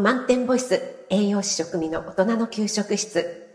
満点ボイス栄養士食味の大人の給食室。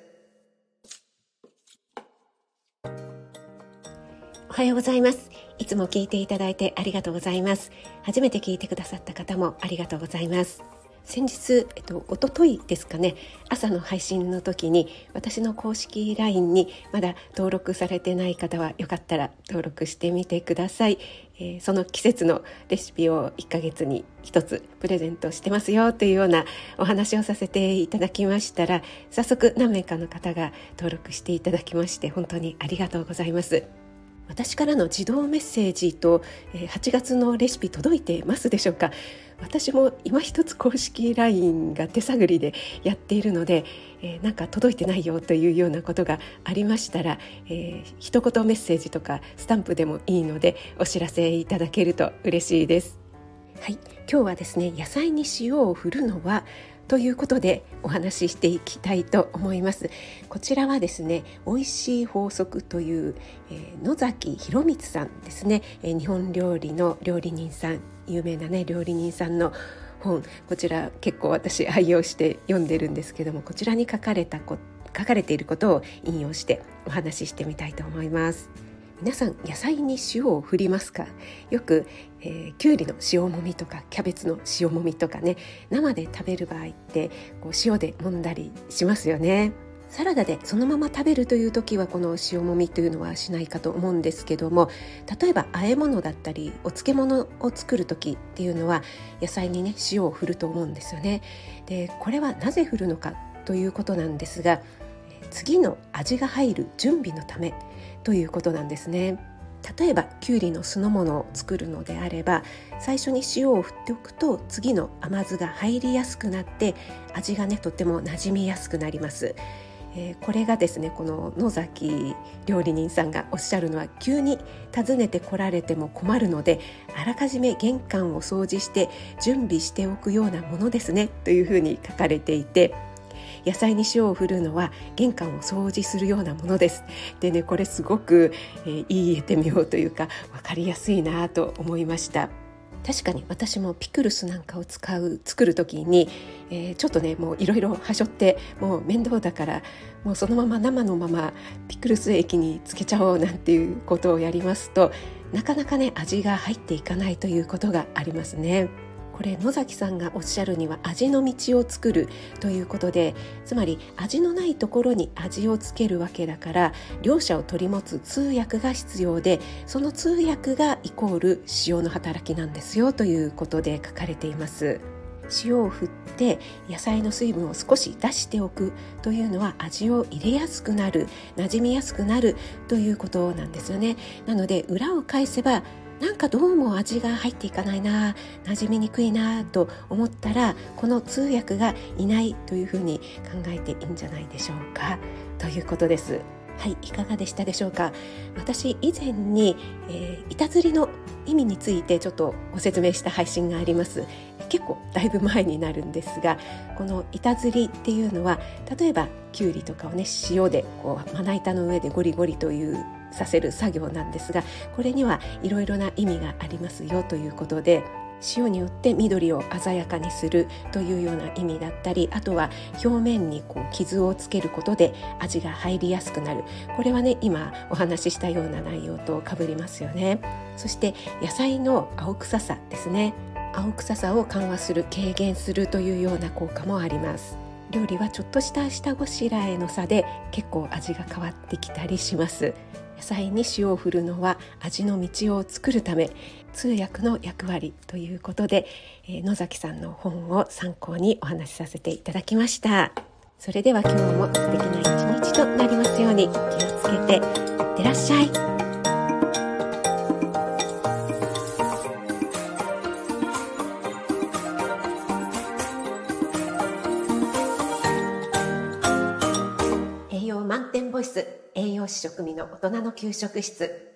おはようございます。いつも聞いていただいてありがとうございます。初めて聞いてくださった方もありがとうございます。先日、えっと、一昨日ですかね朝の配信の時に私の公式 LINE にまだ登録されてない方はよかったら登録してみてください、えー、その季節のレシピを1ヶ月に1つプレゼントしてますよというようなお話をさせていただきましたら早速何名かの方が登録していただきまして本当にありがとうございます。私からの自動メッセージと8月のレシピ届いてますでしょうか？私も今一つ公式 LINE が手探りでやっているので、えー、なんか届いてないよというようなことがありましたら、えー、一言メッセージとかスタンプでもいいのでお知らせいただけると嬉しいです。はい、今日はですね野菜に塩を振るのはということでお話ししていきたいと思います。こちらはですね美味しい法則という、えー、野崎博光さんですね、えー、日本料理の料理人さん有名なね料理人さんの本。こちら結構私愛用して読んでるんですけどもこちらに書かれたこ書かれていることを引用してお話ししてみたいと思います。皆さん野菜に塩を振りますか？よく、えー、きゅうりの塩もみとかキャベツの塩もみとかね生で食べる場合ってこう塩で揉んだりしますよね。サラダでそのまま食べるという時はこの塩もみというのはしないかと思うんですけども例えば和え物だったりお漬物を作る時っていうのは野菜にね塩を振ると思うんですよね。でこれはなぜ振るのかということなんですが次の味が入る準備のためということなんですね。例えばきゅうりの酢の物を作るのであれば最初に塩を振っておくと次の甘酢が入りやすくなって味がねとっても馴染みやすくなります、えー、これがですねこの野崎料理人さんがおっしゃるのは急に訪ねてこられても困るのであらかじめ玄関を掃除して準備しておくようなものですねというふうに書かれていて野菜に塩を振るのは玄関を掃除するようなものですでねこれすごく、えー、言い得てみようというか分かりやすいなと思いました確かに私もピクルスなんかを使う作る時に、えー、ちょっとねもういろいろはしょってもう面倒だからもうそのまま生のままピクルス液につけちゃおうなんていうことをやりますとなかなかね味が入っていかないということがありますね。これ野崎さんがおっしゃるには味の道を作るということでつまり味のないところに味をつけるわけだから両者を取り持つ通訳が必要でその通訳がイコール塩の働きなんですよということで書かれています。塩を振って野菜の水分を少し出しておくというのは味を入れやすくなる馴染みやすくなるということなんですよね。なので裏を返せばなんかどうも味が入っていかないな馴染みにくいなと思ったらこの通訳がいないというふうに考えていいんじゃないでしょうか。ということです。はいいかがでしたでしょうか？私以前に、えー、板ずりの意味についてちょっとご説明した配信があります。結構だいぶ前になるんですがこの板ずりっていうのは例えばきゅうりとかをね塩でこうまな板の上でゴリゴリというさせる作業なんですがこれにはいろいろな意味がありますよということで塩によって緑を鮮やかにするというような意味だったりあとは表面にこう傷をつけることで味が入りやすくなる。これはね今お話ししたような内容とかぶりますよね。そして野菜の青臭さですね。青臭さを緩和する軽減するというような効果もあります。料理はちょっとした下ごしらえの差で結構味が変わってきたりします。際に塩を振るのは味の道を作るため通訳の役割ということで、えー、野崎さんの本を参考にお話しさせていただきました。それでは今日も素敵な一日となりますように気をつけていってらっしゃい。栄養満点ボイス栄養士食味の大人の給食室。